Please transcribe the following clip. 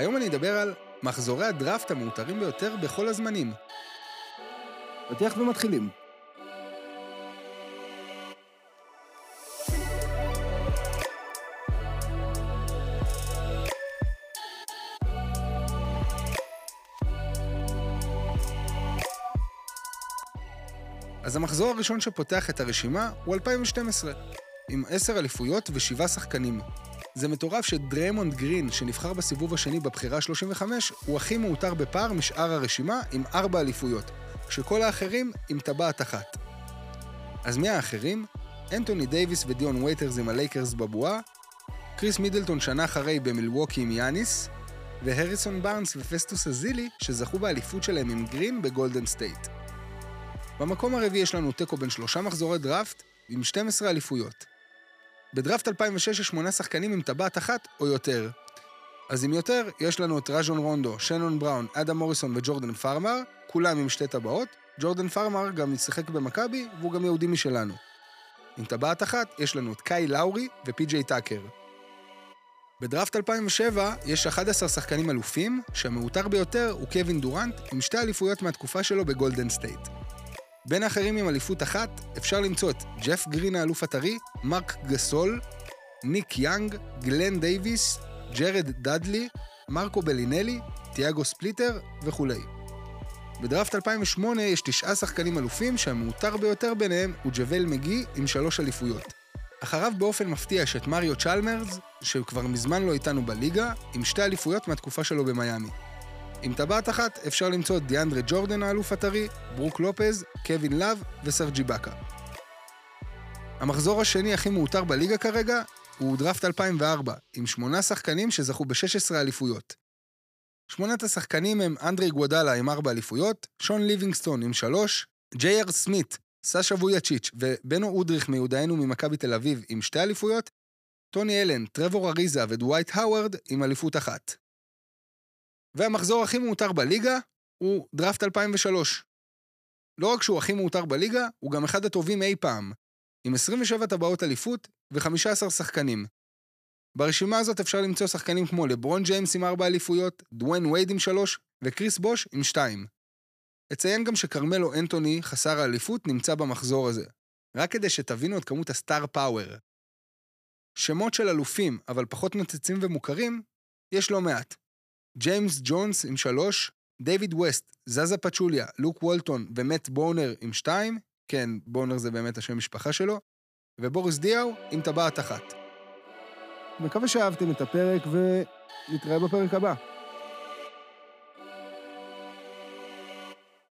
היום אני אדבר על מחזורי הדראפט המעוטרים ביותר בכל הזמנים. פתיח ומתחילים. אז המחזור הראשון שפותח את הרשימה הוא 2012, עם 10 אליפויות ו-7 שחקנים. זה מטורף שדריימונד גרין, שנבחר בסיבוב השני בבחירה 35, הוא הכי מעוטר בפער משאר הרשימה עם 4 אליפויות, כשכל האחרים עם טבעת אחת. אז מי האחרים? אנטוני דייוויס ודיון וייטרס עם הלייקרס בבועה, קריס מידלטון שנה אחרי במילווקי עם יאניס, והריסון בארנס ופסטוס אזילי, שזכו באליפות שלהם עם גרין בגולדן סטייט. במקום הרביעי יש לנו תיקו בין שלושה מחזורי דראפט עם 12 אליפויות. בדראפט 2006 יש שמונה שחקנים עם טבעת אחת או יותר. אז עם יותר, יש לנו את ראז'ון רונדו, שנון בראון, אדם מוריסון וג'ורדן פארמר, כולם עם שתי טבעות. ג'ורדן פארמר גם משחק במכבי, והוא גם יהודי משלנו. עם טבעת אחת, יש לנו את קאי לאורי ופי.ג'יי טאקר. בדראפט 2007 יש 11 שחקנים אלופים, שהמעוטר ביותר הוא קווין דורנט, עם שתי אליפויות מהתקופה שלו בגולדן סטייט. בין האחרים עם אליפות אחת, אפשר למצוא את ג'ף גרין האלוף הטרי, מרק גסול, ניק יאנג, גלן דייוויס, ג'רד דאדלי, מרקו בלינלי, תיאגו ספליטר וכולי. בדראפט 2008 יש תשעה שחקנים אלופים שהמעוטר ביותר ביניהם הוא ג'בל מגי עם שלוש אליפויות. אחריו באופן מפתיע יש את מריו צ'למרס, שכבר מזמן לא איתנו בליגה, עם שתי אליפויות מהתקופה שלו במיאמי. עם טבעת אחת אפשר למצוא את דיאנדרה ג'ורדן האלוף הטרי, ברוק לופז, קווין לאב וסרג'י באקה. המחזור השני הכי מעוטר בליגה כרגע הוא דראפט 2004, עם שמונה שחקנים שזכו ב-16 אליפויות. שמונת השחקנים הם אנדרי גוודלה עם ארבע אליפויות, שון ליבינגסטון עם שלוש, ג'יי אר סמית, סשה וויאצ'יץ' ובנו אודריך מיודענו ממכבי תל אביב עם שתי אליפויות, טוני אלן, טרבור אריזה ודווייט האוורד עם אליפות אחת. והמחזור הכי מעוטר בליגה הוא דראפט 2003. לא רק שהוא הכי מעוטר בליגה, הוא גם אחד הטובים אי פעם, עם 27 טבעות אליפות ו-15 שחקנים. ברשימה הזאת אפשר למצוא שחקנים כמו לברון ג'יימס עם 4 אליפויות, דוויין וייד עם 3 וקריס בוש עם 2. אציין גם שכרמלו אנטוני, חסר האליפות, נמצא במחזור הזה. רק כדי שתבינו את כמות ה star power. שמות של אלופים, אבל פחות נוצצים ומוכרים, יש לא מעט. ג'יימס ג'ונס עם שלוש, דיוויד ווסט, זזה פצ'וליה, לוק וולטון ומט בונר עם שתיים, כן, בונר זה באמת השם משפחה שלו, ובוריס דיאו עם טבעת אחת. מקווה שאהבתם את הפרק ונתראה בפרק הבא.